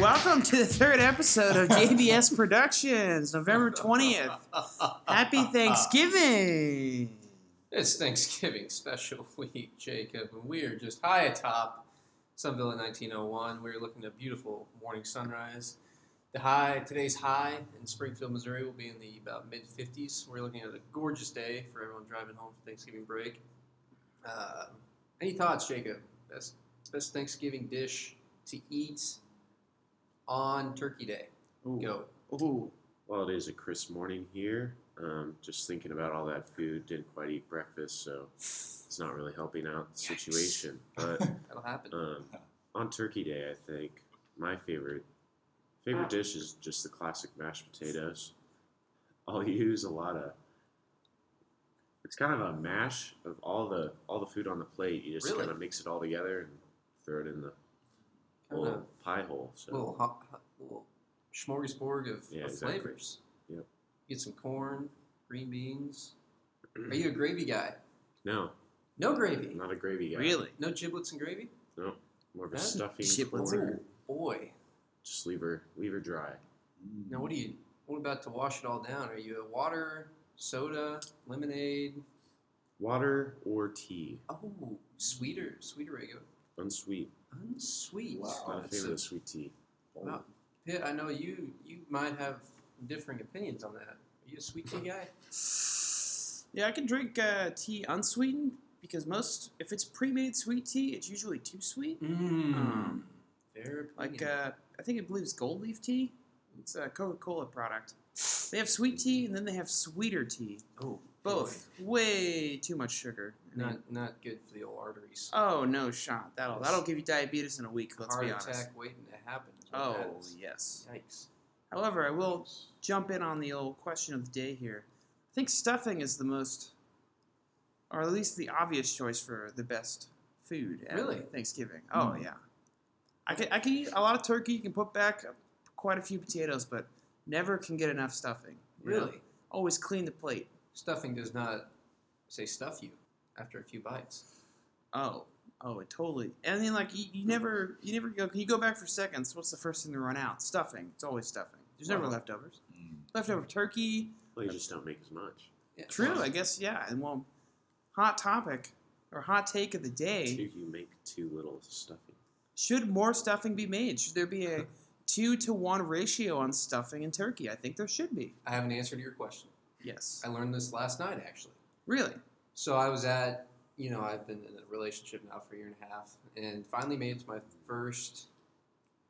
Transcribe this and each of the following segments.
welcome to the third episode of JBS Productions, November 20th. Happy Thanksgiving! It's Thanksgiving special week, Jacob, and we are just high atop Sunville in 1901. We're looking at a beautiful morning sunrise. The high, today's high in Springfield, Missouri, will be in the about mid 50s. We're looking at a gorgeous day for everyone driving home for Thanksgiving break. Uh, any thoughts, Jacob? Best best Thanksgiving dish to eat on Turkey Day? Ooh. Go. Ooh. Well, it is a crisp morning here. Um, just thinking about all that food, didn't quite eat breakfast, so it's not really helping out the situation. But That'll happen. um, on Turkey Day, I think my favorite favorite dish is just the classic mashed potatoes. I'll use a lot of. It's kind of a mash of all the all the food on the plate. You just Really? kind of mix it all together and throw it in the Kinda little pie hole. So little hot, hot, little smorgasbord of, Yeah, of exactly. flavors. Yep. Get some corn, green beans. Are you a gravy guy? no, No gravy. I'm not a gravy guy. Really? No giblets and gravy. No. More of a That- stuffing. Giblets oh are- boy. Just leave her leave her dry. Now what do you? What about to wash it all down? Are you a water, soda, lemonade? Water or tea, Oh, sweeter, sweeter regular, unsweet. Unsweet. Wow. Not a That's fan of the sweet tea. Wow. Pitt, I know you. You might have differing opinions on that. Are you a sweet tea guy? Yeah, I can drink uh, tea unsweetened because most, if it's pre-made sweet tea, it's usually too sweet. Mmm. Um, Fair Like, uh, I think it believes Gold Leaf tea. It's a Coca-Cola product. They have sweet tea and then they have sweeter tea. oh, Both way too much sugar. boy. Not not good for the old arteries. Oh no shot! That'll that'll give you diabetes in a week. Let's Heart be honest. attack waiting to happen. is what that Oh is. yes. Yikes. However, I will jump in on the old question of the day here. I think stuffing is the most, or at least the obvious choice for the best food at Really? Thanksgiving. Oh Mm. yeah, I can I can eat a lot of turkey. You can put back quite a few potatoes, but never can get enough stuffing. you know? Really? Always clean the plate. Stuffing does not say stuff you after a few bites. Oh, oh, it totally. And then like you, you never, you never go. You go back for seconds. What's the first thing to run out? Stuffing. It's always stuffing. There's never Wow. leftovers. Mm. Leftover turkey. Well, you just don't make as much. Yeah, True, I guess. Yeah. And well, hot topic or hot take of the day: Two, you make too little stuffing. Should more stuffing be made? Should there be a two to one ratio on stuffing and turkey? I think there should be. I have an answer to your question. Yes. I learned this last night actually. Really? So I was at, you know, I've been in a relationship now for a year and a half, and finally made it to my first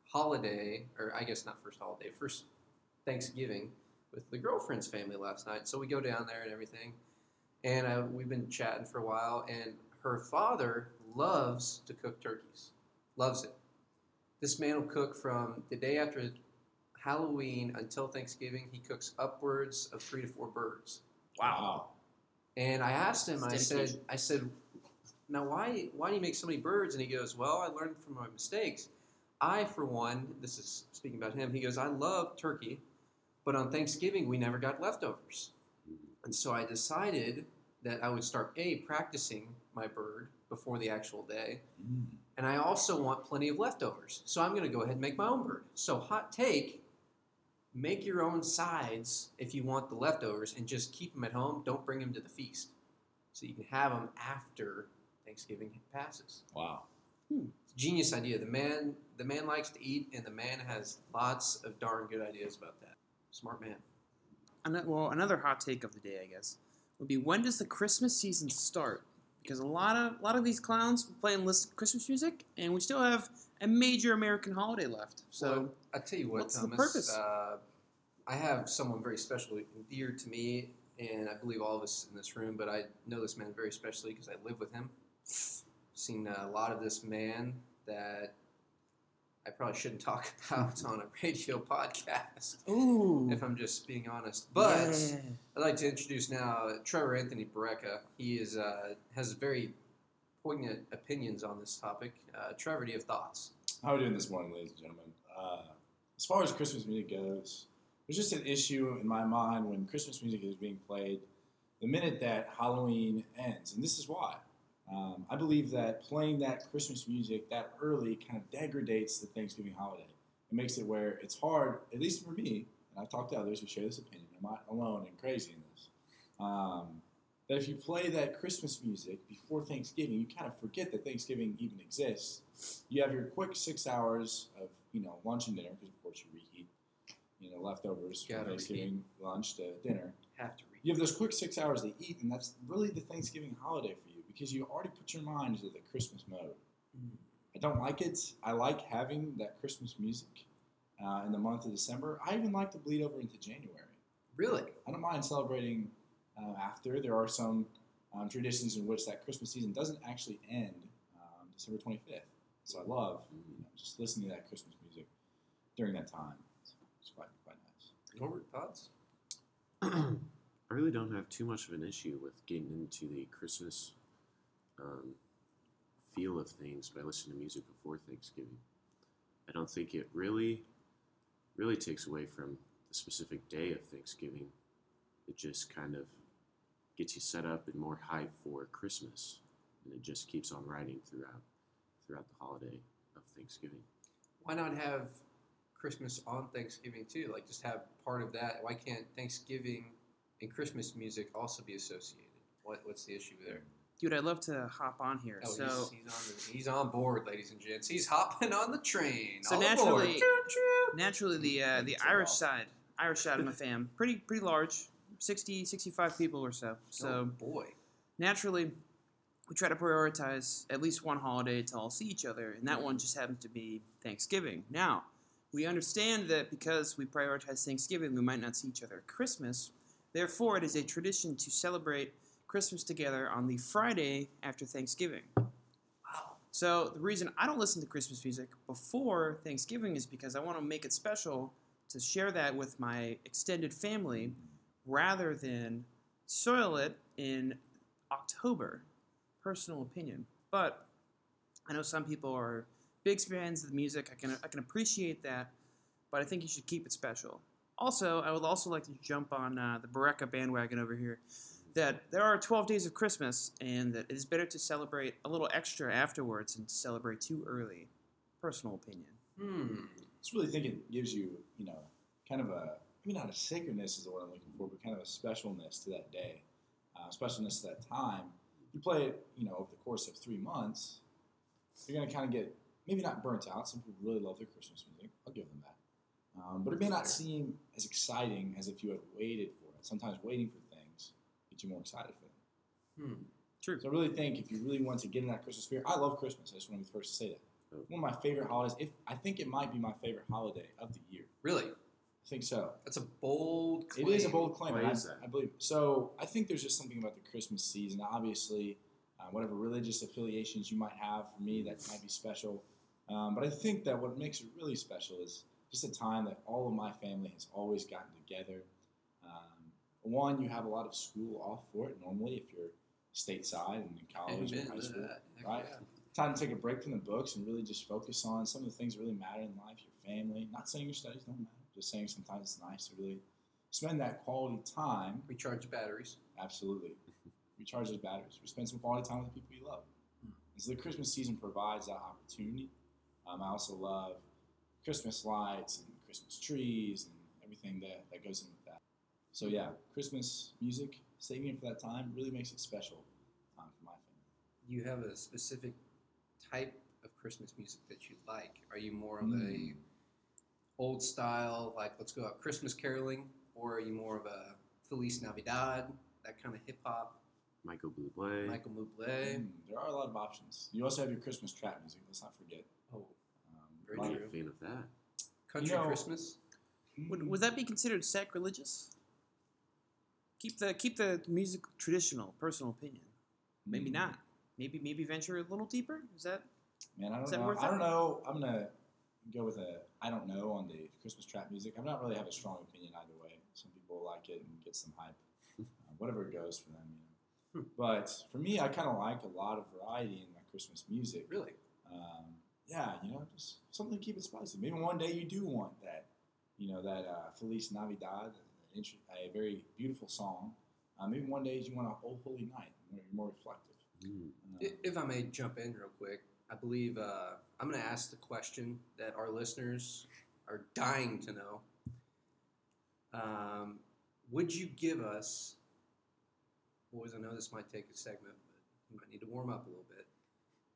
holiday, or I guess not first holiday, first Thanksgiving with the girlfriend's family last night. So we go down there and everything, and uh, we've been chatting for a while. And her father loves to cook turkeys, loves it. This man will cook from the day after Halloween until Thanksgiving. He cooks upwards of three to four birds. Wow. And I asked him, I said. I said, now why why do you make so many birds? And he goes, well, I learned from my mistakes. I, for one, this is speaking about him. He goes, I love turkey, but on Thanksgiving we never got leftovers, and so I decided that I would start a practicing my bird before the actual day, Mm. and I also want plenty of leftovers. So I'm going to go ahead and make my own bird. So hot take. Make your own sides if you want the leftovers and just keep them at home. Don't bring them to the feast. So you can have them after Thanksgiving passes. Wow. Hmm. Genius idea. The man the man likes to eat and the man has lots of darn good ideas about that. Smart man. Ano- Well, another hot take of the day, I guess, would be when does the Christmas season start? Because a lot of a lot of these clowns playing list Christmas music, and we still have a major American holiday left. So Well, I tell you what, what's the Thomas. purpose? Uh, I have someone very special dear to me, and I believe all of us in this room. But I know this man very specially because I live with him. Seen a lot of this man that I probably shouldn't talk about on a radio podcast, ooh, if I'm just being honest. But yeah. I'd like to introduce now Trevor Anthony Barreca. He is uh, has a very poignant opinions on this topic. Uh, Trevor, do you have thoughts? How are we doing this morning, ladies and gentlemen? Uh, as far as Christmas music goes, there's just an issue in my mind when Christmas music is being played the minute that Halloween ends. And this is why. Um, I believe that playing that Christmas music that early kind of degrades the Thanksgiving holiday. it makes it where it's hard, at least for me, and I've talked to others who share this opinion. I'm not alone and crazy in this. Um, that if you play that Christmas music before Thanksgiving, you kind of forget that Thanksgiving even exists. You have your quick six hours of you know lunch and dinner because of course you reheat you know leftovers from Thanksgiving lunch to dinner. Have to read. You have those quick six hours to eat, and that's really the Thanksgiving holiday for you because you already put your mind into the Christmas mode. Mm. I don't like it. I like having that Christmas music uh, in the month of December. I even like to bleed over into January. Really? I don't mind celebrating uh, after. There are some um, traditions in which that Christmas season doesn't actually end um, December 25th. So I love you know, just listening to that Christmas music during that time. It's, it's quite, quite nice. Norbert, thoughts? I really don't have too much of an issue with getting into the Christmas um, feel of things by listening to music before Thanksgiving. I don't think it really, really takes away from the specific day of Thanksgiving. It just kind of gets you set up and more hype for Christmas, and it just keeps on riding throughout throughout the holiday of Thanksgiving. Why not have Christmas on Thanksgiving too? Like just have part of that. Why can't Thanksgiving and Christmas music also be associated? What, what's the issue there? Dude, I'd love to hop on here. Oh, so he's, he's on the, he's on board, ladies and gents. He's hopping on the train. So All naturally- aboard. Choo, choo. naturally the uh, the Irish all- side, Irish side of my fam, pretty pretty large, 60, 65 people or so. So oh boy, naturally, we try to prioritize at least one holiday to all see each other, and that one just happens to be Thanksgiving. Now, we understand that because we prioritize Thanksgiving, we might not see each other at Christmas. Therefore, it is a tradition to celebrate Christmas together on the Friday after Thanksgiving. wow. So the reason I don't listen to Christmas music before Thanksgiving is because I want to make it special to share that with my extended family rather than soil it in October. Personal opinion. But I know some people are big fans of the music. I can I can appreciate that, but I think you should keep it special. Also, I would also like to jump on uh, the Barreca bandwagon over here. That there are 12 days of Christmas, and that it is better to celebrate a little extra afterwards than to celebrate too early. Personal opinion. Hmm. just really think it gives you, you know, kind of a, maybe not a sacredness is the word I'm looking for, but kind of a specialness to that day, uh, specialness to that time. You play it, you know, over the course of three months, you're going to kind of get, maybe not burnt out. Some people really love their Christmas music. I'll give them that. Um, but it may not seem as exciting as if you had waited for it. Sometimes waiting for things gets you more excited for them. Hmm. True. So I really think if you really want to get in that Christmas spirit, I love Christmas. I just want to be the first to say that. Oh. One of my favorite holidays. If I think it might be my favorite holiday of the year. Really? I think so. That's a bold claim. It is a bold claim. Why I, is that? I believe so. I think there's just something about the Christmas season. Obviously, uh, whatever religious affiliations you might have, for me that might be special. Um, but I think that what makes it really special is just a time that all of my family has always gotten together. Um, one, you have a lot of school off for it normally if you're stateside and in college Amen or high school. that. Right? yeah. Time to take a break from the books and really just focus on some of the things that really matter in life, your family. Not saying your studies don't matter, saying sometimes it's nice to really spend that quality time. Recharge batteries. Absolutely. Recharge those batteries. We spend some quality time with the people you love. Hmm. And so the Christmas season provides that opportunity. Um, I also love Christmas lights and Christmas trees and everything that, that goes in with that. So yeah, Christmas music, saving it for that time really makes it special time for my family. Do you have a specific type of Christmas music that you like? Are you more of a Mm. Old style, like let's go out Christmas caroling, or are you more of a Feliz Navidad, that kind of hip hop, Michael Bublé. Michael Bublé? Mm, there are a lot of options. You also have your Christmas trap music. Let's not forget. Oh, Um, Very a lot I'm of- a fan of that. country know- Christmas. Would, would that be considered sacrilegious? Keep the keep the music traditional. Personal opinion. Maybe Mm. not. Maybe maybe venture a little deeper. Is that Man, I don't know. I don't know. I'm gonna go with a I don't know on the Christmas trap music. I don't really have a strong opinion either way. Some people like it and get some hype, uh, whatever it goes for them. You know. Hmm. But for me, I kind of like a lot of variety in my Christmas music. Really? Um, yeah, you know, just something to keep it spicy. Maybe one day you do want that, you know, that uh, Feliz Navidad, a very beautiful song. Uh, maybe one day you want a Oh Holy Night, where you're more reflective. Mm. If I may jump in real quick, I believe uh, I'm going to ask the question that our listeners are dying to know. Um, would you give us, boys? I know this might take a segment, but you might need to warm up a little bit.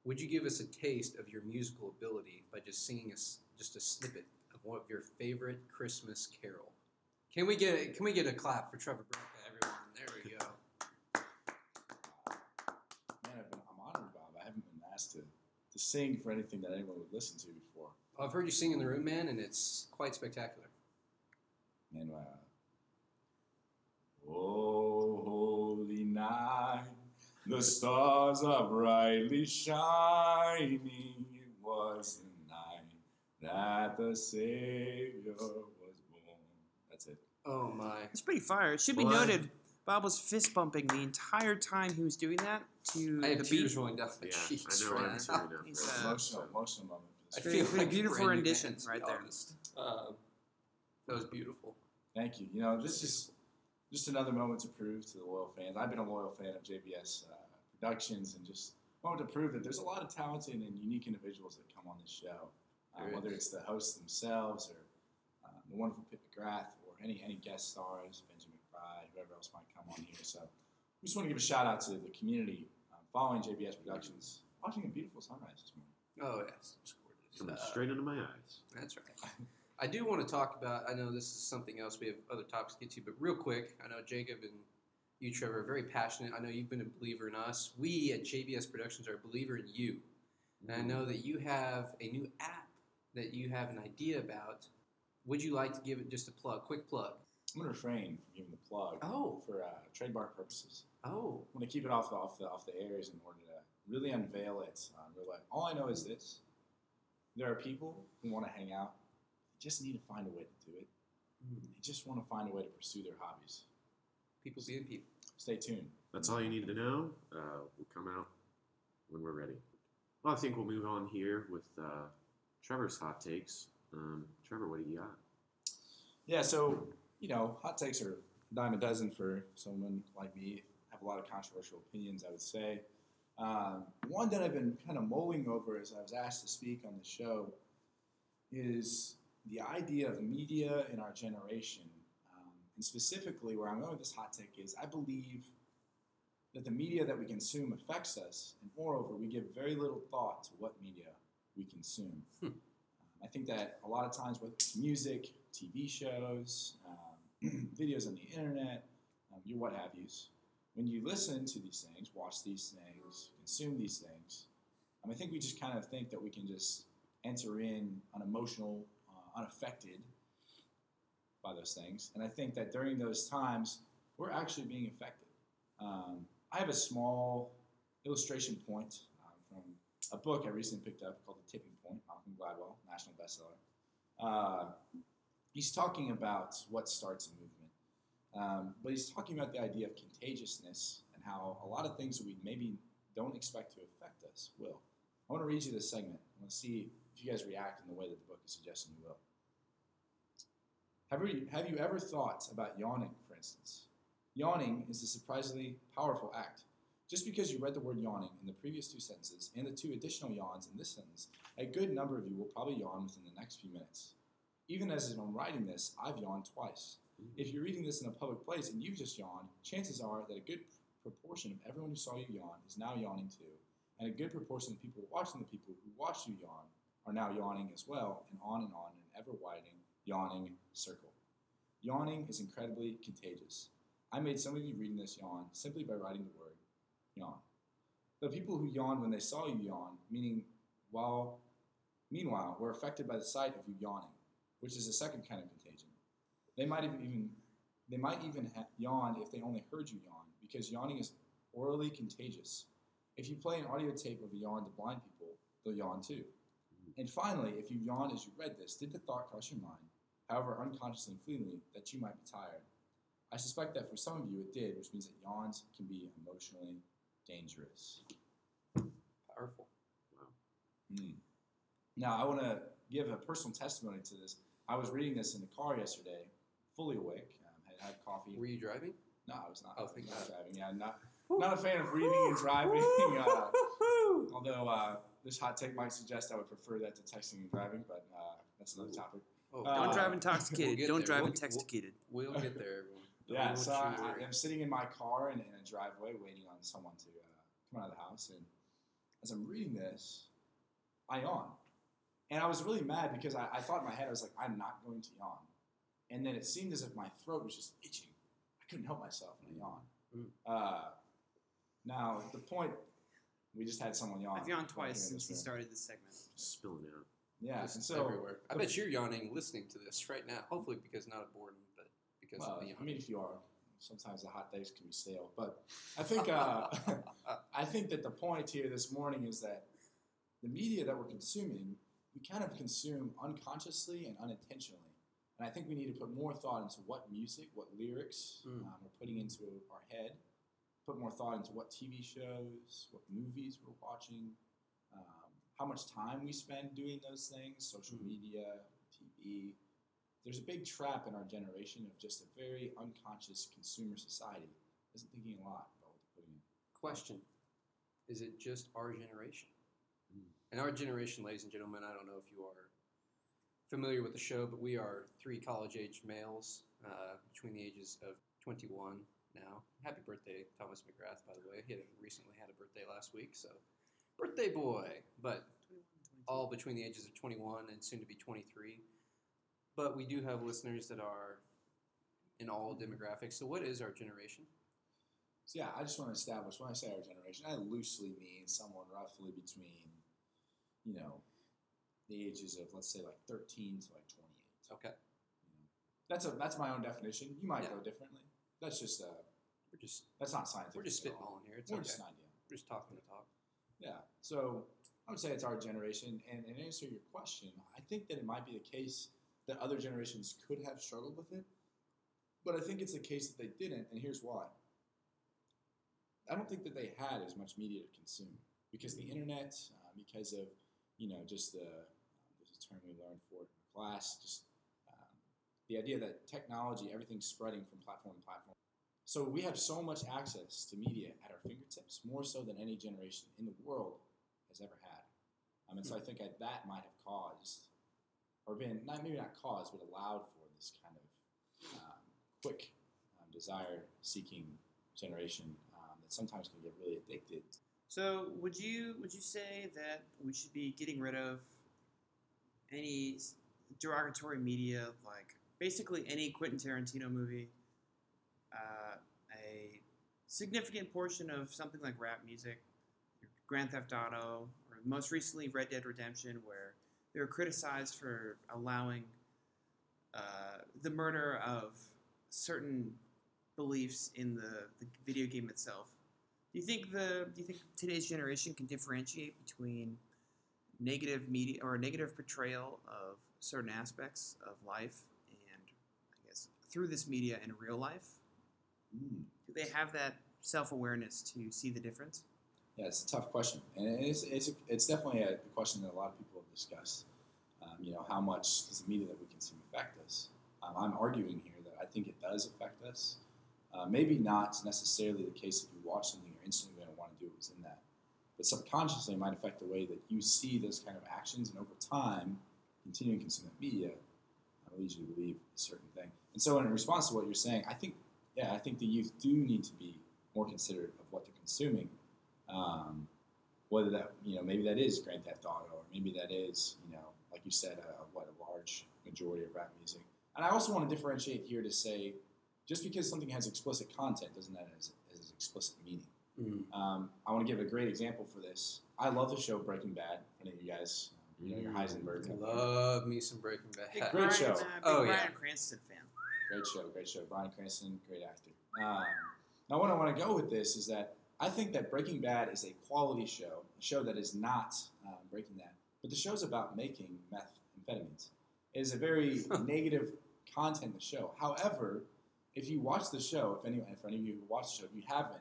Would you give us a taste of your musical ability by just singing us just a snippet of one of your favorite Christmas carol? Can we get can we get a clap for Trevor Branca, everyone? There we go. Man, I've been, I'm honored, Bob. I haven't been asked to, to sing for anything that anyone would listen to before. I've heard you sing in the room, man, and it's quite spectacular. And uh, oh, holy night, the stars are brightly shining. It was the night that the Savior was born. That's it. Oh my! It's pretty fire. It should be Well, noted, Bob was fist bumping the entire time he was doing that to I have the tears beat. rolling down my Yeah, cheeks I know. right I'm now. tearing up. He's, uh, emotional, emotional moment I for feel Very like beautiful Brandy rendition Man, to right be there. honest. Um, that was beautiful. Thank you. You know, this is just another moment to prove to the loyal fans. I've been a loyal fan of JBS uh, Productions and just wanted to prove that there's a lot of talented and unique individuals that come on this show, uh, There whether is. it's the hosts themselves or uh, the wonderful Pip McGrath or any any guest stars, Benjamin whoever else might come on here. So we just want to give a shout out to the community um, following JBS Productions, watching a beautiful sunrise this morning. Oh yes, it's gorgeous. Coming Uh, straight into my eyes. That's right. I do want to talk about. I know this is something else. We have other topics to get to, but real quick, I know Jacob and you, Trevor, are very passionate. I know you've been a believer in us. We at JBS Productions are a believer in you, and I know that you have a new app that you have an idea about. Would you like to give it just a plug, quick plug? I'm going to refrain from giving the plug Oh. for uh, trademark purposes. Oh, I'm gonna keep it off the off the off the airs in order to really unveil it. Uh, real life. All I know is this: there are people who want to hang out. They just need to find a way to do it. They just want to find a way to pursue their hobbies. people being people. Stay tuned. That's all you need to know. Uh, we'll come out when we're ready. Well, I think we'll move on here with uh, Trevor's hot takes. Um, Trevor, what do you got? Yeah. So you know, hot takes are a dime a dozen for someone like me. I have a lot of controversial opinions. I would say. Um, one that I've been kind of mulling over as I was asked to speak on the show is the idea of media in our generation. Um, and specifically, where I'm going with this hot take is I believe that the media that we consume affects us, and moreover, we give very little thought to what media we consume. Hmm. Um, I think that a lot of times, whether it's music, TV shows, um, videos on the internet, um, your what have yous, when you listen to these things, watch these things, consume these things, um, I think we just kind of think that we can just enter in unemotional, uh, unaffected by those things. And I think that during those times, we're actually being affected. Um, I have a small illustration point um, from a book I recently picked up called The Tipping Point, Malcolm Gladwell, national bestseller. Uh, he's talking about what starts a movement. Um, but he's talking about the idea of contagiousness and how a lot of things that we maybe don't expect to affect us will. I want to read you this segment. I want to see if you guys react in the way that the book is suggesting you will. Have you, have you ever thought about yawning, for instance? Yawning is a surprisingly powerful act. Just because you read the word yawning in the previous two sentences and the two additional yawns in this sentence, a good number of you will probably yawn within the next few minutes. Even as I'm writing this, I've yawned twice. Mm-hmm. If you're reading this in a public place and you've just yawned, chances are that a good proportion of everyone who saw you yawn is now yawning too, and a good proportion of people watching the people who watched you yawn are now yawning as well, and on and on in an ever widening yawning circle. Yawning is incredibly contagious. I made some of you reading this yawn simply by writing the word yawn. The people who yawned when they saw you yawn, meaning while meanwhile were affected by the sight of you yawning, which is a second kind of contagion. They might even they might even ha- yawn if they only heard you yawn, because yawning is aurally contagious. If you play an audio tape of a yawn to blind people, they'll yawn too. And finally, if you yawn as you read this, did the thought cross your mind, however unconsciously and fleetingly, that you might be tired? I suspect that for some of you it did, which means that yawns can be emotionally dangerous. Powerful. Wow. Mm. Now, I want to give a personal testimony to this. I was reading this in the car yesterday, fully awake. Um, had had coffee. Were you driving? No, I was not. Oh, thank not God. driving. Yeah, not not a fan of reading and driving. Uh, although uh, this hot take might suggest I would prefer that to texting and driving, but uh, that's another topic. Oh, Don't Uh, drive We'll intoxicated. Don't there. drive We'll- intoxicated. We'll, we'll get there, everyone. Yeah, Don't so I, I'm sitting in my car in, in a driveway waiting on someone to uh, come out of the house. And as I'm reading this, I yawn. And I was really mad because I, I thought in my head, I was like, I'm not going to yawn. And then it seemed as if my throat was just itching. I couldn't help myself and I yawned. Mm. Uh, now, the point, we just had someone yawn. I've yawned twice since this he started this segment. Spilling out. Yeah, Just and so, everywhere. I bet you're yawning listening to this right now. Hopefully, because not of boredom, but because well, of the I mean, if you are, sometimes the hot days can be stale. But I think uh, I think that the point here this morning is that the media that we're consuming, we kind of consume unconsciously and unintentionally. And I think we need to put more thought into what music, what lyrics Mm. um, we're putting into our head. Put more thought into what TV shows, what movies we're watching, um, how much time we spend doing those things, social Mm. media, TV. There's a big trap in our generation of just a very unconscious consumer society. Isn't thinking a lot about what they're putting in. Question: Is it just our generation? And our generation, ladies and gentlemen, I don't know if you are familiar with the show, but we are three college-age males uh, between the ages of 21 now. Happy birthday, Thomas McGrath, by the way. He had recently had a birthday last week, so birthday boy. But all between the ages of 21 and soon to be 23. But we do have listeners that are in all demographics. So, what is our generation? So yeah, I just want to establish when I say our generation, I loosely mean someone roughly between, you know, the ages of let's say like 13 to like 28. Okay, You know, that's a that's my own definition. You might Yeah. go differently. That's just uh, we're just that's not scientific. we're just spitballing here. It's We're okay. just an idea. We're just talking to talk. Yeah. So I would say it's our generation. And, to answer your question, I think that it might be the case that other generations could have struggled with it. But I think it's the case that they didn't. And here's why. I don't think that they had as much media to consume because the internet, uh, because of, you know, just the, there's a term we learned for it in class, just um, the idea that technology, everything's spreading from platform to platform. So we have so much access to media at our fingertips, more so than any generation in the world has ever had. Um, and so I think that, that might have caused, or been not maybe not caused, but allowed for this kind of um, quick um, desire-seeking generation um, that sometimes can get really addicted. So, would you would you say that we should be getting rid of any derogatory media, like basically any Quentin Tarantino movie, uh, a significant portion of something like rap music, Grand Theft Auto, or most recently Red Dead Redemption, where they were criticized for allowing uh, the murder of certain beliefs in the, the video game itself. Do you think the do you think today's generation can differentiate between negative media or negative portrayal of certain aspects of life and I guess through this media in real life? Do they have that self awareness to see the difference? Yeah, it's a tough question, and it's it's, it's definitely a question that a lot of people have discussed. Um, you know, how much does the media that we consume affect us? Um, I'm arguing here that I think it does affect us. Uh, maybe not necessarily the case if you watch something, instantly going to want to do what's in that, but subconsciously it might affect the way that you see those kind of actions, and over time, continuing to consume that media uh, leads you to believe a certain thing. And so, in response to what you're saying, I think, yeah, I think the youth do need to be more considerate of what they're consuming. Um, whether that you know maybe that is Grand Theft Auto or maybe that is you know like you said a, a- what a large majority of rap music. And I also want to differentiate here to say just because something has explicit content doesn't that as, has explicit meaning. Mm. Um, I want to give a great example for this. I love the show Breaking Bad. Any of you guys, um, you know, your Heisenberg. I love me some Breaking Bad. Big Great Bryan, show. uh, big Oh, Bryan yeah. Cranston fan. Great show, great show. Bryan Cranston, great actor. Um, now, what I want to go with this is that I think that Breaking Bad is a quality show, a show that is not um, Breaking Bad, but the show's about making methamphetamines. It is a very negative content in the show. However, if you watch the show, if any, if any of you who watch the show, if you haven't,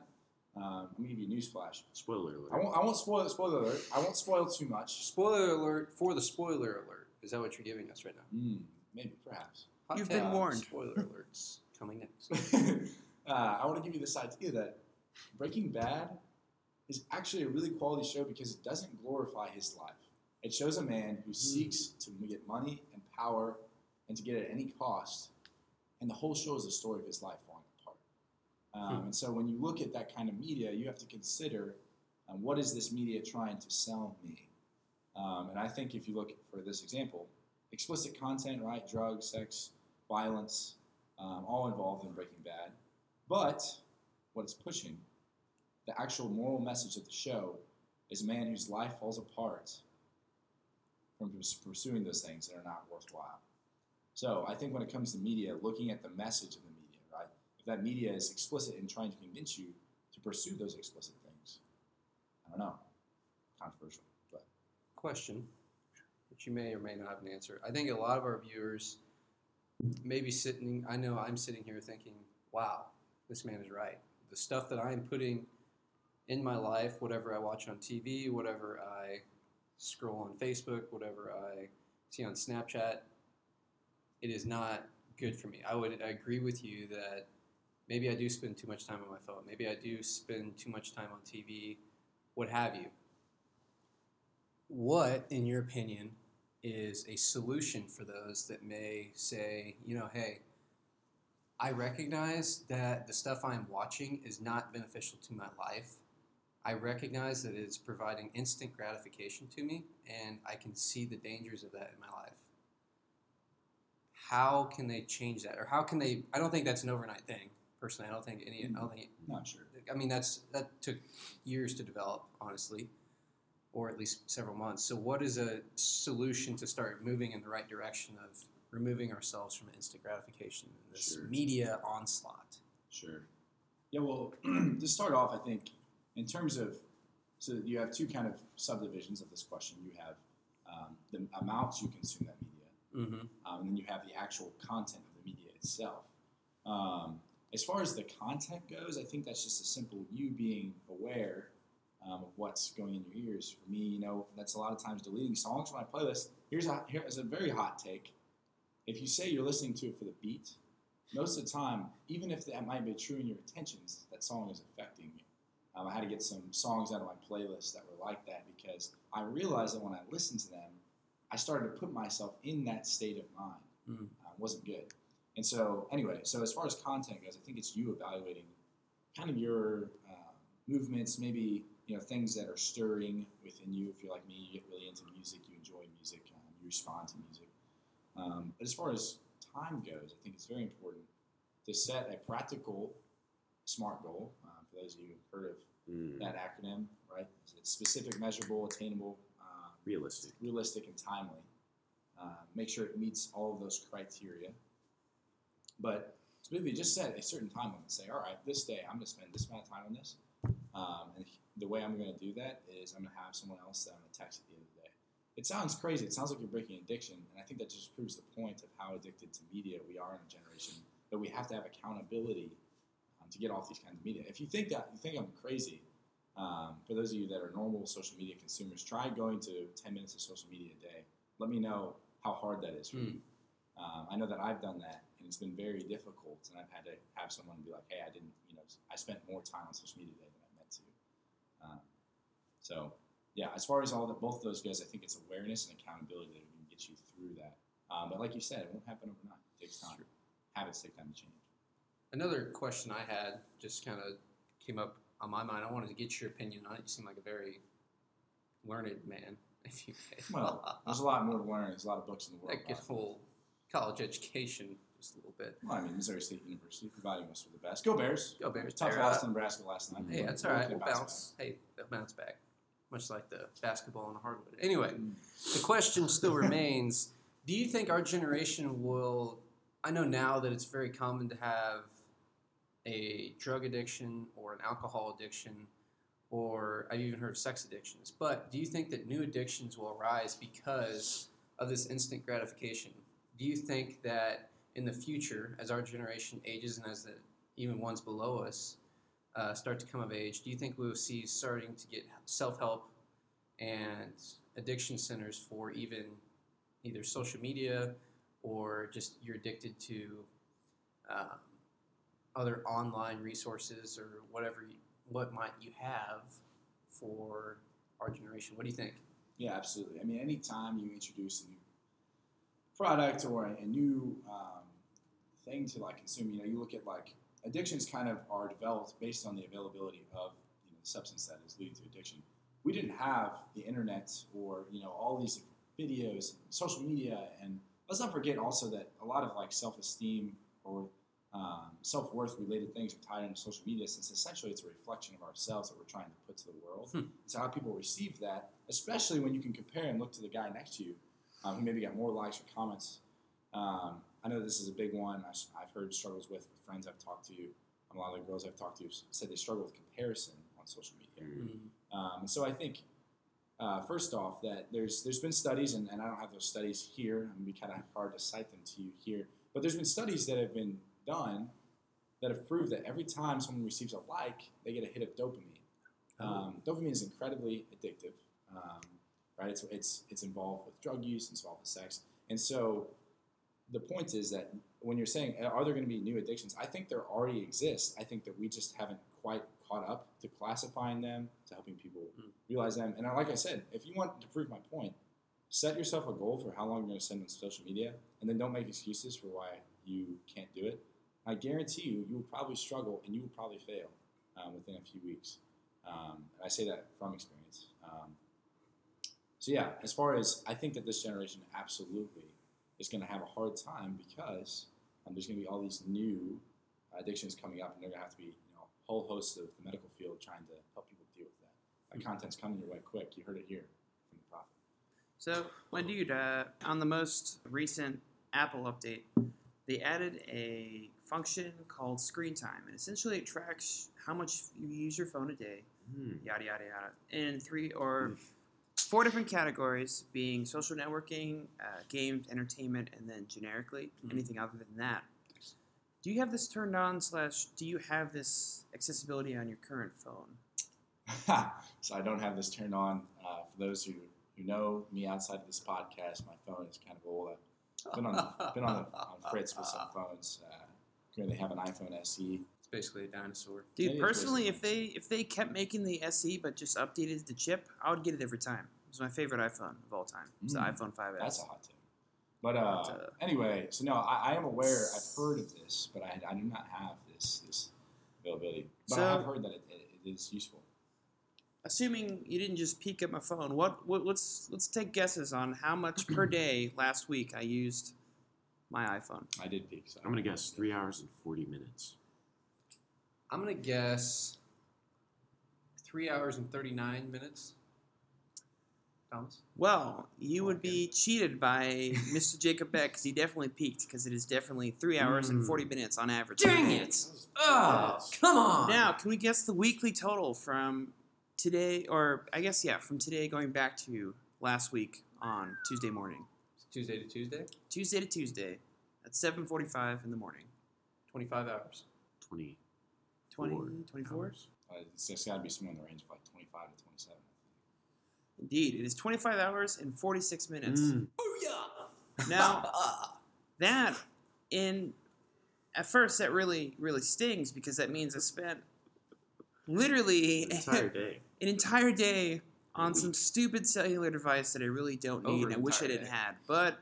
um, I'm gonna give you a newsflash. Spoiler alert. I won't, I won't spoil spoiler alert. I won't spoil too much. Spoiler alert for the spoiler alert. Is that what you're giving us right now? Mm, maybe, perhaps. Hot You've been warned. Spoiler alerts coming next. uh, I want to give you this idea that Breaking Bad is actually a really quality show because it doesn't glorify his life. It shows a man who seeks to get money and power and to get it at any cost. And the whole show is a story of his life falling apart. Um, Hmm. And so when you look at that kind of media, you have to consider um, what is this media trying to sell me? Um, and I think if you look for this example, explicit content, right? Drugs, sex, violence, um, all involved in Breaking Bad. But what it's pushing, the actual moral message of the show, is a man whose life falls apart from pursuing those things that are not worthwhile. So I think when it comes to media, looking at the message of the that media is explicit in trying to convince you to pursue those explicit things, I don't know, controversial, but question, which you may or may not have an answer. I think a lot of our viewers may be sitting, I know I'm sitting here thinking, wow, this man is right. The stuff that I'm putting in my life, whatever I watch on TV, whatever I scroll on Facebook, whatever I see on Snapchat, it is not good for me. I would agree with you that maybe I do spend too much time on my phone. Maybe I do spend too much time on TV, what have you. What, in your opinion, is a solution for those that may say, you know, hey, I recognize that the stuff I'm watching is not beneficial to my life. I recognize that it's providing instant gratification to me, and I can see the dangers of that in my life. How can they change that, or how can they? I don't think that's an overnight thing. Personally, I don't think any. I don't think not sure. I mean, that's that took years to develop, honestly, or at least several months. So, what is a solution to start moving in the right direction of removing ourselves from instant gratification and this Sure. media onslaught? Sure. Yeah, well, to start off, I think in terms of, so you have two kind of subdivisions of this question. You have um, the amounts you consume that media, Mm-hmm. um, and then you have the actual content of the media itself. Um, as far as the content goes, I think that's just a simple you being aware um, of what's going in your ears. For me, you know, that's a lot of times deleting songs from my playlist. Here's a here's a very hot take. If you say you're listening to it for the beat, most of the time, even if that might be true in your intentions, that song is affecting you. Um, I had to get some songs out of my playlist that were like that because I realized that when I listened to them, I started to put myself in that state of mind. Mm. Uh, it wasn't good. And so, anyway, so as far as content goes, I think it's you evaluating kind of your uh, movements, maybe you know things that are stirring within you. If you're like me, you get really into music, you enjoy music, um, you respond to music. Um, but as far as time goes, I think it's very important to set a practical, smart goal. Uh, for those of you who've heard of Mm, that acronym, right? It's specific, measurable, attainable, uh, realistic. realistic, and timely. Uh, make sure it meets all of those criteria. But specifically, just set a certain time limit. Say, all right, this day I'm going to spend this amount of time on this. Um, and the way I'm going to do that is I'm going to have someone else that I'm going to text at the end of the day. It sounds crazy. It sounds like you're breaking addiction, and I think that just proves the point of how addicted to media we are in a generation. That we have to have accountability um, to get off these kinds of media. If you think that you think I'm crazy, um, for those of you that are normal social media consumers, try going to 10 minutes of social media a day. Let me know how hard that is for Hmm. you. Um, I know that I've done that, and it's been very difficult. And I've had to have someone be like, "Hey, I didn't, you know, I spent more time on social media today than I meant to." Um, so, yeah, as far as all that, both of those goes, I think it's awareness and accountability that can get you through that. Um, but like you said, it won't happen overnight. It takes time. Sure. Habits take time to change. Another question I had just kind of came up on my mind. I wanted to get your opinion on it. You seem like a very learned man, if you. Well, there's a lot more to learn. There's a lot of books in the world. like a full college education, just a little bit. Well, I mean, Missouri State University providing us with the best. Go Bears! Go Bears! Tough They're, loss uh, to Nebraska last night. Hey, that's all right. We'll bounce. Hey, they'll bounce back. Much like the basketball on the hardwood. Anyway, the question still remains: Do you think our generation will? I know now that it's very common to have a drug addiction or an alcohol addiction, or I've even heard of sex addictions. But do you think that new addictions will arise because of this instant gratification? Do you think that in the future, as our generation ages and as the even ones below us uh, start to come of age, do you think we will see starting to get self help and addiction centers for even either social media or just you're addicted to um, other online resources or whatever you, what might you have for our generation? What do you think? Yeah, absolutely. I mean, anytime you introduce a new product or a, new um, thing to like consume. You know, you look at like addictions kind of are developed based on the availability of you know, the substance that is leading to addiction. We didn't have the internet or you know all these videos, social media, and let's not forget also that a lot of like self-esteem or um, self-worth related things are tied into social media since essentially it's a reflection of ourselves that we're trying to put to the world. Hmm. So how people receive that, especially when you can compare and look to the guy next to you um, who maybe got more likes or comments. Um, I know this is a big one. I, have heard struggles with, with friends I've talked to. A lot of the girls I've talked to said they struggle with comparison on social media. Mm. Um, and so I think, uh, first off, that there's there's been studies, and, and I don't have those studies here. It'd be kind of hard to cite them to you here. But there's been studies that have been done that have proved that every time someone receives a like, they get a hit of dopamine. Um, dopamine is incredibly addictive, um, right? It's, it's, it's involved with drug use, it's involved with sex. And so the point is that when you're saying, are there going to be new addictions? I think there already exist. I think that we just haven't quite caught up to classifying them, to helping people Mm. realize them. And like I said, if you want to prove my point, set yourself a goal for how long you're going to spend on social media, and then don't make excuses for why you can't do it. I guarantee you, you will probably struggle and you will probably fail um, within a few weeks. Um, and I say that from experience. Um, so yeah, as far as I think that this generation absolutely is going to have a hard time because um, there's going to be all these new addictions coming up, and they're going to have to be you know a whole host of the medical field trying to help people deal with that. That content's coming your way quick. You heard it here from the prophet. So, my dude, uh, on the most recent Apple update, they added a function called screen time, and essentially it tracks how much you use your phone a day, Mm. yada yada yada, in three or four different categories, being social networking, uh, games, entertainment, and then generically Mhm. anything other than that. Do you have this turned on? Slash, do you have this accessibility on your current phone? so I don't have this turned on. Uh, for those who, who know me outside of this podcast, my phone is kind of old. I've been on been on, the, on Fritz with some phones. Uh, currently have an iPhone. SE. It's basically a dinosaur. Dude, Maybe it's personally, if they if they kept making the SE but just updated the chip, I would get it every time. It's my favorite iPhone of all time. It's Mm. the iPhone 5S. That's a hot take. But uh, But, uh, anyway, so no, I, I am aware. I've heard of this, but I, I do not have this this availability. But I have heard that it, it, it is useful. Assuming you didn't just peek at my phone, what, what let's let's take guesses on how much per day last week I used my iPhone. I did peek. So I'm gonna guess three hours and forty minutes. I'm gonna guess three hours and thirty nine minutes. Thomas. Well, you would be cheated by Mr. Jacob Beck because he definitely peaked because it is definitely three hours and Mm. 40 minutes on average. per Dang it! Oh, come on! Now, can we guess the weekly total from today, or I guess, yeah, from today going back to last week on Tuesday morning? Tuesday to Tuesday, Tuesday to Tuesday at 7.45 in the morning. twenty five hours. Twenty. 20, Four 24? hours. Uh, it's, it's got to be somewhere in the range of like 25 to 27. Indeed, it is 25 hours and 46 minutes. Mm. Booyah! Now, that, in, at first, that really, really stings because that means I spent literally An entire day. an entire day on some stupid cellular device that I really don't need Over and I wish I entire didn't day. had. But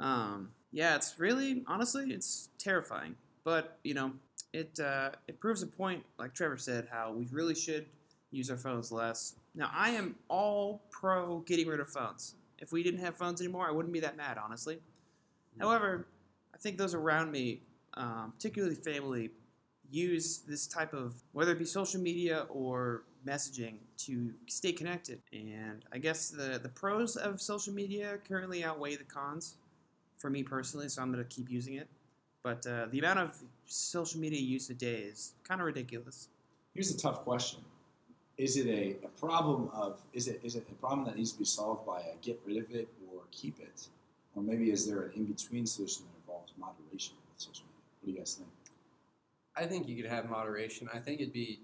um, yeah, it's really honestly it's terrifying. But you know, it uh, it proves a point, like Trevor said, how we really should use our phones less. Now I am all pro getting rid of phones. If we didn't have phones anymore, I wouldn't be that mad, honestly. However, I think those around me, um, particularly family, use this type of whether it be social media or messaging to stay connected. And I guess the the pros of social media currently outweigh the cons for me personally, so I'm going to keep using it. But uh, the amount of social media use a day is kind of ridiculous. Here's a tough question: Is it a, a problem of is it is it a problem that needs to be solved by a get rid of it or keep it, or maybe is there an in between solution that involves moderation with social media? What do you guys think? I think you could have moderation. I think it'd be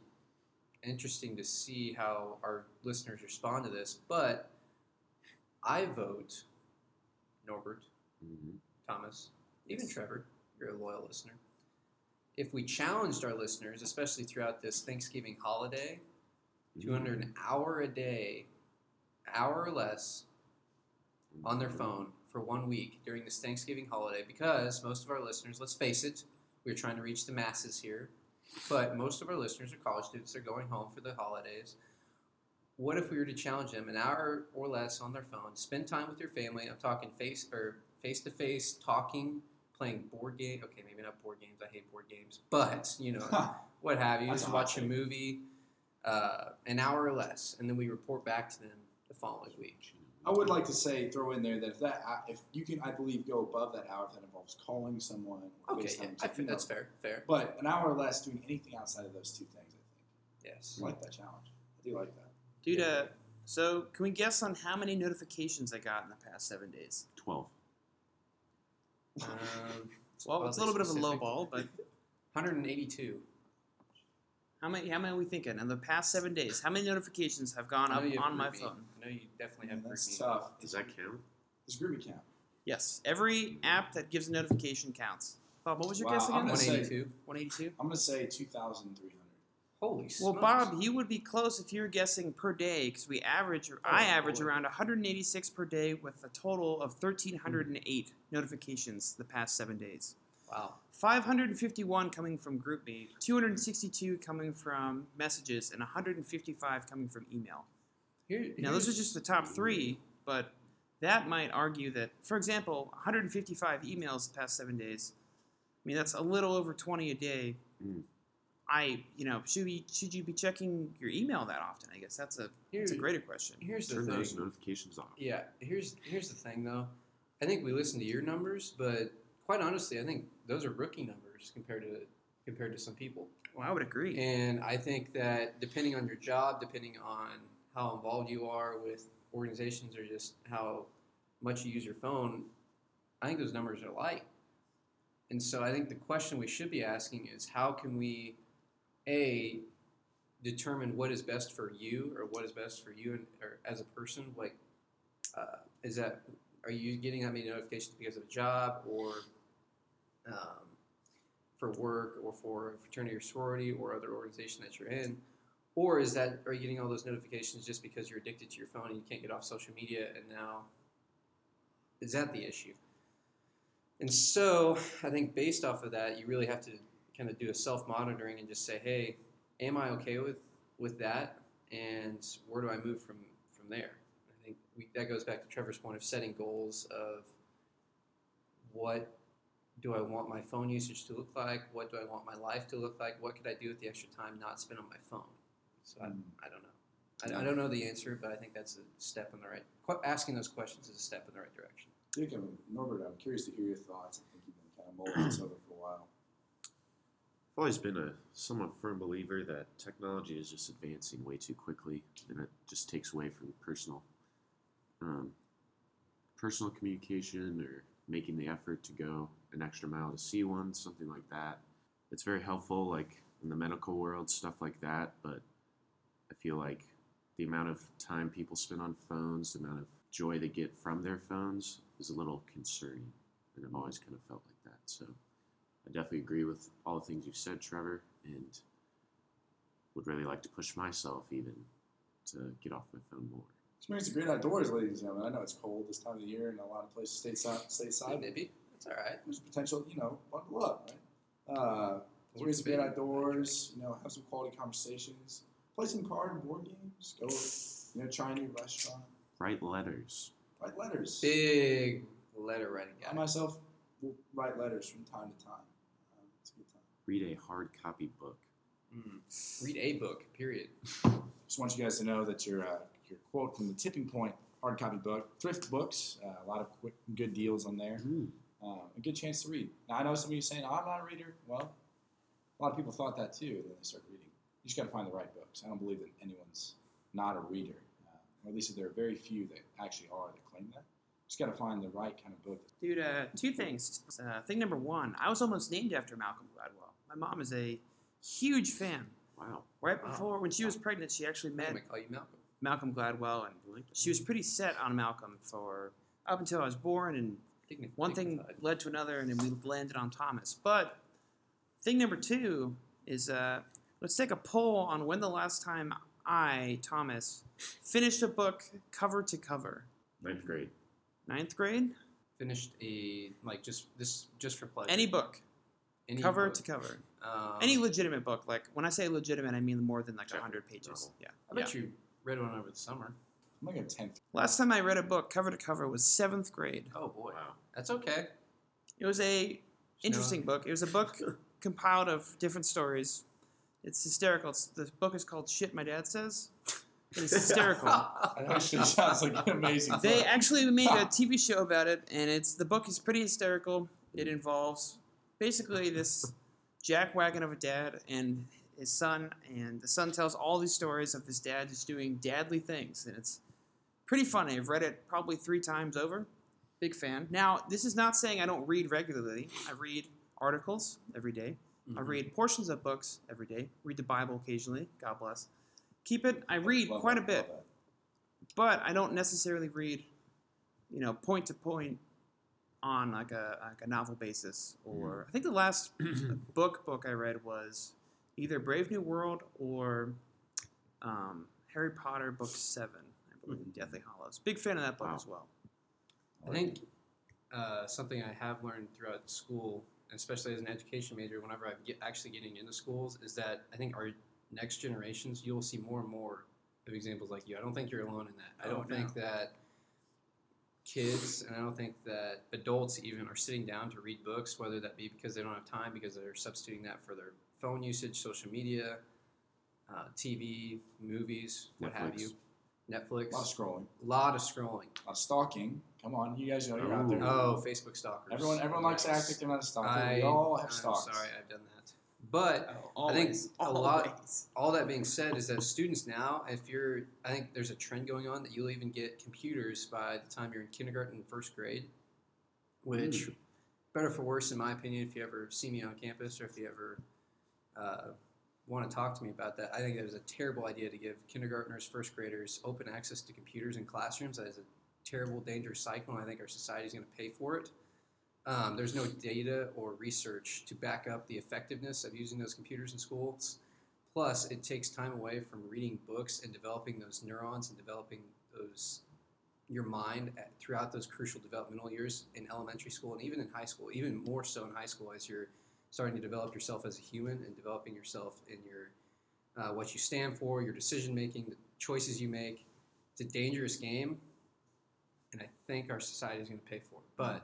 interesting to see how our listeners respond to this. But I vote Norbert, Mhm. Thomas, even Trevor. You're a loyal listener. If we challenged our listeners, especially throughout this Thanksgiving holiday, to under an hour a day, hour or less, on their phone for one week during this Thanksgiving holiday because most of our listeners, let's face it, we're trying to reach the masses here, but most of our listeners are college students. They're going home for the holidays. What if we were to challenge them an hour or less on their phone, spend time with your family? I'm talking face or face to face talking, playing board game. Okay, maybe not board games. I hate board games, but you know what have you. Just watch a movie, uh, an hour or less, and then we report back to them the following week. I would like to say, throw in there that if that, if you can, I believe, go above that hour, if that involves calling someone. Or Okay, yeah, I think that's fair. Fair. But an hour or less doing anything outside of those two things, I think. Yes. I like that challenge. I do like that. Dude, uh, so can we guess on how many notifications I got in the past seven days? Twelve. Um, Well, it's a little bit of a low ball, but 182. how many? How many are we thinking in the past seven days? How many notifications have gone up know you have on my phone? I know you definitely Man, have that's GroupMe. tough. Does that count? Does Groovy count? Yes, every app that gives a notification counts. Bob, what was your Wow, guess again? gonna 182. 182. I'm going to say 2,300. Holy Well, smokes. Bob, you would be close if you were guessing per day because we average, or I Oh, average boy. around 186 per day with a total of 1,308 notifications the past seven days. Wow. 551 coming from GroupMe, 262 coming from messages, and 155 coming from email. Here, Now, those are just the top three, but that might argue that, for example, 155 emails the past seven days. I mean, that's a little over 20 a day. Mm. I, you know, should we should you be checking your email that often? I guess that's a that's a greater question. Here's the Turn thing. those notifications off. Yeah, here's here's the thing though. I think we listen to your numbers, but quite honestly, I think those are rookie numbers compared to compared to some people. Well, I would agree. And I think that depending on your job, depending on how involved you are with organizations or just how much you use your phone, I think those numbers are light. And so I think the question we should be asking is how can we, A, determine what is best for you or what is best for you and, or as a person? Like, uh, is that, are you getting that many notifications because of a job or um, for work or for a fraternity or sorority or other organization that you're in? Or is that are you getting all those notifications just because you're addicted to your phone and you can't get off social media and now is that the issue? And so I think based off of that, you really have to kind of do a self monitoring and just say, hey, am I okay with with that? And where do I move from from there? I think we, that goes back to Trevor's point of setting goals of what do I want my phone usage to look like? What do I want my life to look like? What could I do with the extra time not spent on my phone? So I, Mm. I don't know. I, I don't know the answer, but I think that's a step in the right. qu- Asking those questions is a step in the right direction. Dick and Norbert, I'm curious to hear your thoughts. I think you've been kind of mulling this over for a while. I've always been a somewhat firm believer that technology is just advancing way too quickly, and it just takes away from personal, um, personal communication or making the effort to go an extra mile to see one, something like that. It's very helpful, like in the medical world, stuff like that. But I feel like the amount of time people spend on phones, the amount of joy they get from their phones, is a little concerning, and I've always kind of felt like that. So. I definitely agree with all the things you've said, Trevor, and would really like to push myself even to get off my phone more. Experience the great outdoors, ladies and gentlemen. I know it's cold this time of the year in a lot of places stateside. stateside. Maybe that's all right. There's potential, you know, buckle up, right? Uh, experience the great outdoors. You know, have some quality conversations. Play some card and board games. Go, you know, try a new restaurant. Write letters. Write letters. Big letter writing I myself will write letters from time to time. Um, it's a good time. Read a hard copy book. Mm. Read a book. Period. Just want you guys to know that your uh, your quote from the Tipping Point hard copy book, thrift books, uh, a lot of quick, good deals on there. Um, a good chance to read. Now I know some of you saying I'm not a reader. Well, a lot of people thought that too. Then they start reading. You just got to find the right books. I don't believe that anyone's not a reader, uh, or at least there are very few that actually are that claim that. Just got to find the right kind of book. Dude, uh, two things. Uh, thing number one, I was almost named after Malcolm Gladwell. My mom is a huge fan. Wow. Right Wow. before, when she was pregnant, she actually I'm met call you Malcolm. Malcolm Gladwell, and she was pretty set on Malcolm for up until I was born. And Digni- one thing led to another, and then we landed on Thomas. But thing number two is uh, let's take a poll on when the last time I, Thomas, finished a book cover to cover. Ninth grade. Ninth grade? finished a like just this just for pleasure. Any book, Any cover book. to cover. Um, Any legitimate book. Like when I say legitimate, I mean more than like Chapter, hundred pages. novel. Yeah. I bet you read one over the summer. I'm like a tenth. Last time I read a book cover to cover was seventh grade. Oh boy, Wow. that's okay. It was a interesting book. It was a book compiled of different stories. It's hysterical. It's, the book is called "Shit My Dad Says." It's hysterical. That actually sounds like an amazing. they book. actually made a TV show about it, and it's the book is pretty hysterical. It involves basically this jackwagon of a dad and his son, and the son tells all these stories of his dad just doing dadly things, and it's pretty funny. I've read it probably three times over. Big fan. Now, this is not saying I don't read regularly. I read articles every day. I Mhm. read portions of books every day. Read the Bible occasionally. God bless. Keep it. I read Love quite that, a bit but I don't necessarily read, you know, point to point on like a like a novel basis. Or I think the last book book I read was either Brave New World or um, Harry Potter book seven. I believe Deathly Hallows. Big fan of that book Wow. as well. I think uh, something I have learned throughout school, especially as an education major, whenever I'm get, actually getting into schools, is that I think our next generations, you'll see more and more of examples like you. I don't think you're alone in that. I Oh, don't no. think that kids, and I don't think that adults even are sitting down to read books, whether that be because they don't have time, because they're substituting that for their phone usage, social media, uh, TV, movies, what have you. Netflix. A lot of scrolling, A lot of scrolling. a lot of stalking. Come on, you guys know you're out there. Oh, Facebook stalkers. Everyone, everyone likes to act like they're not a stalker. I, we all have I'm stalks. sorry, I've done that. But Oh, I think always, a lot- always. all that being said, is that students now, if you're, I think there's a trend going on that you'll even get computers by the time you're in kindergarten and first grade, which, better for worse, in my opinion, if you ever see me on campus or if you ever uh, want to talk to me about that, I think that is a terrible idea to give kindergartners, first graders open access to computers in classrooms. That is a terrible, dangerous cycle, and I think our society is going to pay for it. Um, there's no data or research to back up the effectiveness of using those computers in schools. Plus, it takes time away from reading books and developing those neurons and developing those your mind at, throughout those crucial developmental years in elementary school and even in high school, even more so in high school as you're starting to develop yourself as a human and developing yourself in your uh, what you stand for, your decision making, the choices you make. It's a dangerous game, and I think our society is going to pay for it. But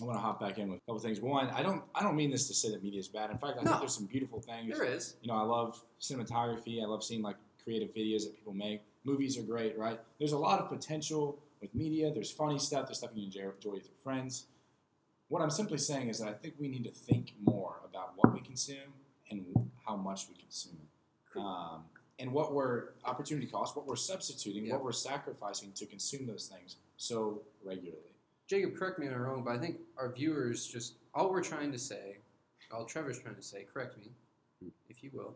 I want to hop back in with a couple things. One, I don't, I don't mean this to say that media is bad. In fact, I No. think there's some beautiful things. there is. You know, I love cinematography. I love seeing like creative videos that people make. Movies are great, right? There's a lot of potential with media. There's funny stuff. There's stuff you enjoy with your friends. What I'm simply saying is that I think we need to think more about what we consume and how much we consume it, um, and what we're opportunity cost, what we're substituting, Yeah. what we're sacrificing to consume those things so regularly. Jacob, correct me if I'm wrong, but I think our viewers just all we're trying to say, all Trevor's trying to say, correct me, if you will,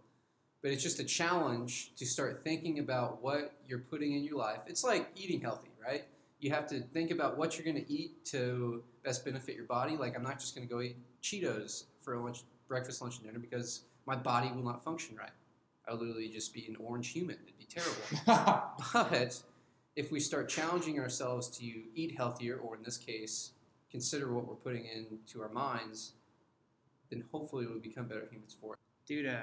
but it's just a challenge to start thinking about what you're putting in your life. It's like eating healthy, right? You have to think about what you're going to eat to best benefit your body. Like I'm not just going to go eat Cheetos for lunch, breakfast, lunch, and dinner because my body will not function right. I'll literally just be an orange human. It'd be terrible. But if we start challenging ourselves to eat healthier, or in this case, consider what we're putting into our minds, then hopefully we'll become better humans for it. Dude, uh,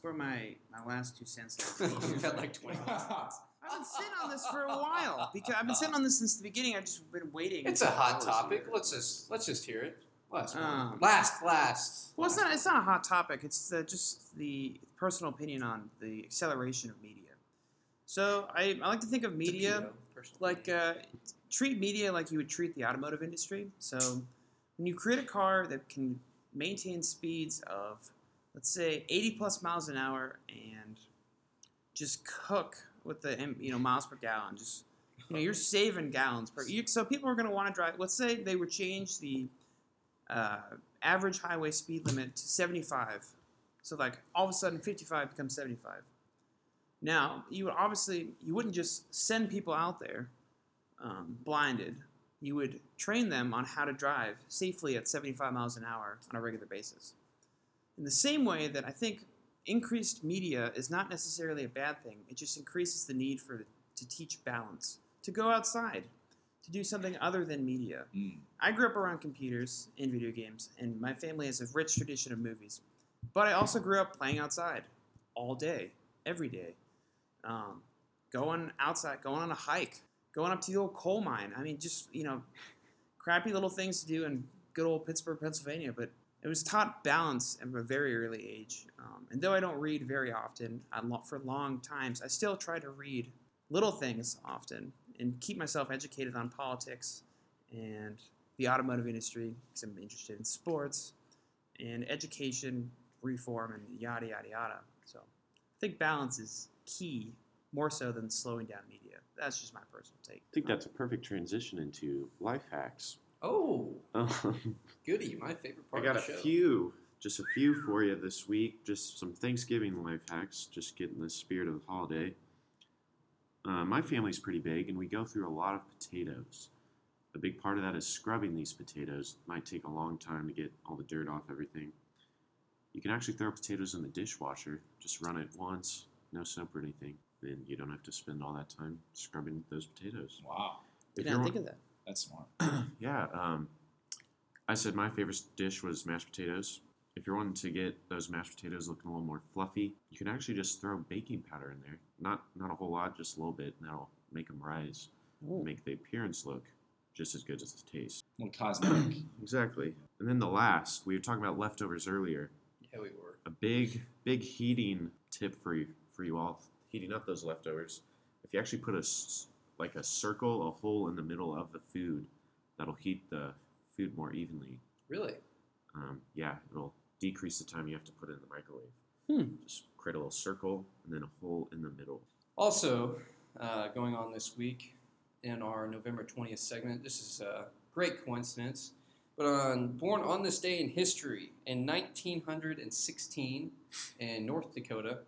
for my, my last two cents. We've had like 20 minutes. I've been sitting on this for a while because I've been sitting on this since the beginning. I've just been waiting. It's a hot topic. here. Let's just let's just hear it. Last. Um, last, last. Well, it's not. It's not a hot topic. It's uh, just the personal opinion on the acceleration of media. So I, I like to think of media like uh, treat media like you would treat the automotive industry. So when you create a car that can maintain speeds of, let's say, 80 plus miles an hour and just cook with the you know miles per gallon, just you know you're saving gallons per. You, so people are going to want to drive. Let's say they would change the uh, average highway speed limit to 75. So like all of a sudden 55 becomes 75. Now you would obviously you wouldn't just send people out there um, blinded. You would train them on how to drive safely at 75 miles an hour on a regular basis. In the same way that I think increased media is not necessarily a bad thing. It just increases the need for to teach balance, to go outside, to do something other than media. Mm. I grew up around computers and video games, and my family has a rich tradition of movies. But I also grew up playing outside all day, every day. Um, going outside, going on a hike, going up to the old coal mine. I mean, just, you know, crappy little things to do in good old Pittsburgh, Pennsylvania. But it was taught balance at a very early age. Um, and though I don't read very often, lo- for long times, I still try to read little things often and keep myself educated on politics and the automotive industry because I'm interested in sports and education, reform, and yada, yada, yada. So I think balance is key more so than slowing down media. That's just my personal take. I think that's a perfect transition into life hacks. Oh, Um, goody! My favorite part. I part got a of the show. few, just a few for you this week. Just some Thanksgiving life hacks, just getting the spirit of the holiday. Uh, my family's pretty big, and we go through a lot of potatoes. A big part of that is scrubbing these potatoes. Might take a long time to get all the dirt off everything. You can actually throw potatoes in the dishwasher. Just run it once, no soap or anything. Then you don't have to spend all that time scrubbing those potatoes. Wow, Did If not you're think of that. That's smart. yeah, um, I said my favorite dish was mashed potatoes. If you're wanting to get those mashed potatoes looking a little more fluffy, you can actually just throw baking powder in there. Not not a whole lot, just a little bit, and that'll make them rise, Ooh. make the appearance look just as good as the taste. Little cosmetic. Exactly. And then the last, we were talking about leftovers earlier. Yeah, we were. A big big heating tip for you for you all heating up those leftovers. If you actually put a s- like a circle, a hole in the middle of the food, that'll heat the food more evenly. Really? um, yeah, it'll decrease the time you have to put it in the microwave. Hmm. Just create a little circle and then a hole in the middle. Also, uh, going on this week in our November 20th segment, this is a great coincidence, but on born on this day in history in 1916 in North Dakota,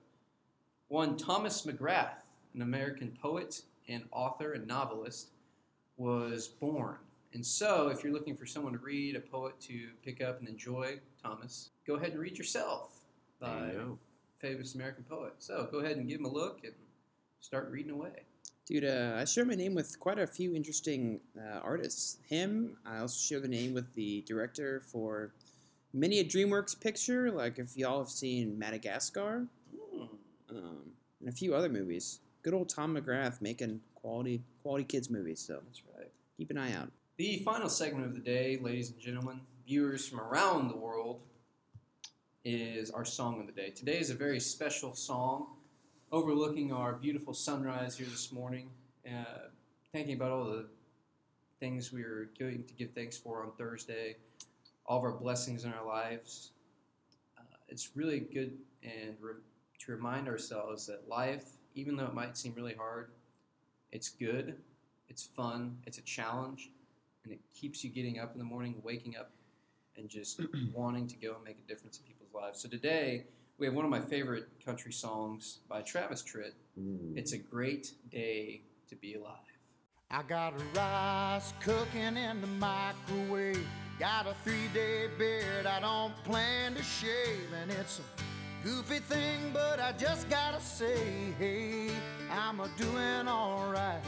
one Thomas McGrath, an American poet and author and novelist, was born. And so, if you're looking for someone to read, a poet to pick up and enjoy, Thomas, go ahead and read yourself by you famous American poet. So go ahead and give him a look and start reading away. Dude, uh, I share my name with quite a few interesting uh, artists. Him, I also share the name with the director for many a DreamWorks picture, like if y'all have seen Madagascar, um, and a few other movies. Good old Tom McGrath making quality quality kids movies. So That's right. keep an eye out. The final segment of the day, ladies and gentlemen, viewers from around the world, is our song of the day. Today is a very special song overlooking our beautiful sunrise here this morning, uh, thinking about all the things we are going to give thanks for on Thursday, all of our blessings in our lives. Uh, it's really good and re- to remind ourselves that life, even though it might seem really hard, it's good, it's fun, it's a challenge, and it keeps you getting up in the morning, waking up, and just wanting to go and make a difference in people's lives. So today we have one of my favorite country songs by Travis Tritt. Mm. It's a great day to be alive. I got rice cooking in the microwave. Got a three day beard I don't plan to shave. And it's a goofy thing, but I just gotta say, hey, I'm a doing alright.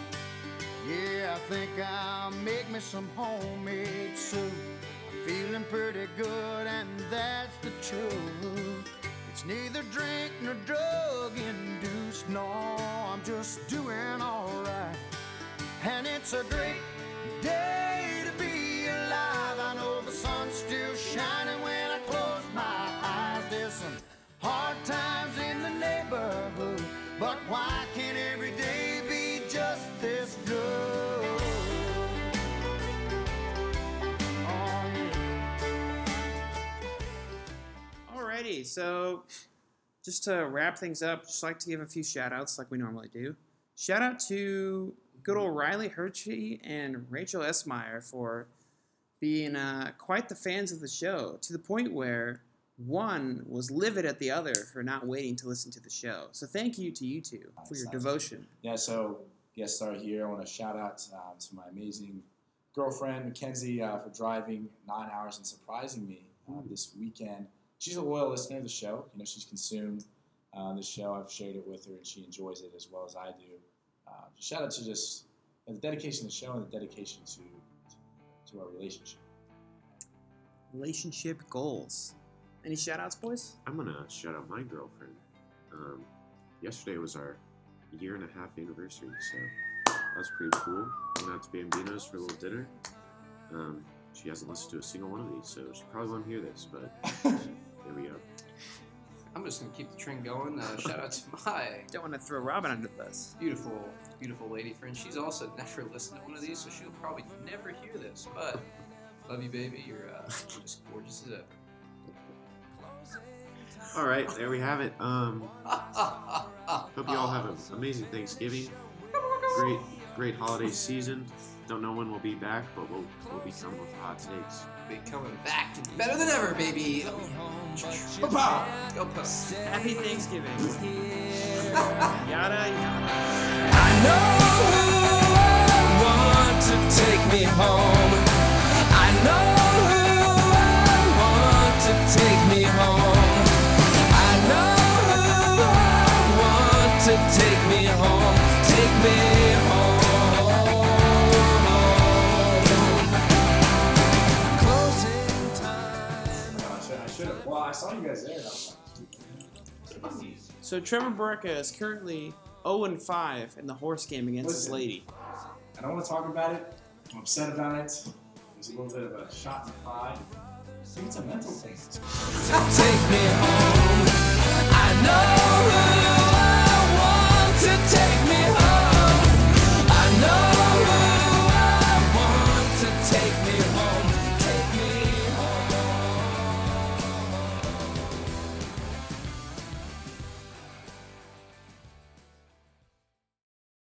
Yeah, I think I'll make me some homemade soup. I'm feeling pretty good, and that's the truth. It's neither drink nor drug induced. No, I'm just doing alright. And it's a great so just to wrap things up, just like to give a few shout outs like we normally do. Shout out to good old Riley Hershey and Rachel Esmeyer for being uh, quite the fans of the show to the point where one was livid at the other for not waiting to listen to the show. So thank you to you two for your devotion. Yeah, so guest star here. I want to shout out um, to my amazing girlfriend Mackenzie uh, for driving nine hours and surprising me uh, this weekend. She's a loyal listener of the show. You know, she's consumed uh, the show. I've shared it with her, and she enjoys it as well as I do. Uh, shout out to just the dedication to the show and the dedication to to our relationship. Relationship goals. Any shout outs, boys? I'm gonna shout out my girlfriend. Um, yesterday was our year and a half anniversary, so that was pretty cool. Went out to Bambino's for a little dinner. Um, she hasn't listened to a single one of these, so she probably won't hear this, but there we go. I'm just gonna keep the trend going. Uh, shout out to my Don't want to throw Robin under the bus. beautiful, beautiful lady friend. She's also never listened to one of these, so she'll probably never hear this. But love you, baby. You're uh, just gorgeous as ever. All right, there we have it. Um, Hope hope you all have an amazing Thanksgiving. Great, great holiday season. Don't know when we'll be back, but we'll we'll be coming with hot takes. Be coming back better than ever, baby. Oh, yeah. Pow! Go Puss. Happy Thanksgiving. yada yada. I know who I want to take me home. saw you guys there. So Trevor Barreca is currently 0 5 in the horse game against Listen. his lady. I don't want to talk about it. I'm upset about it. There's a little bit of a shot in the pride. I think it's a mental thing. Take me home. I know who I want to take me.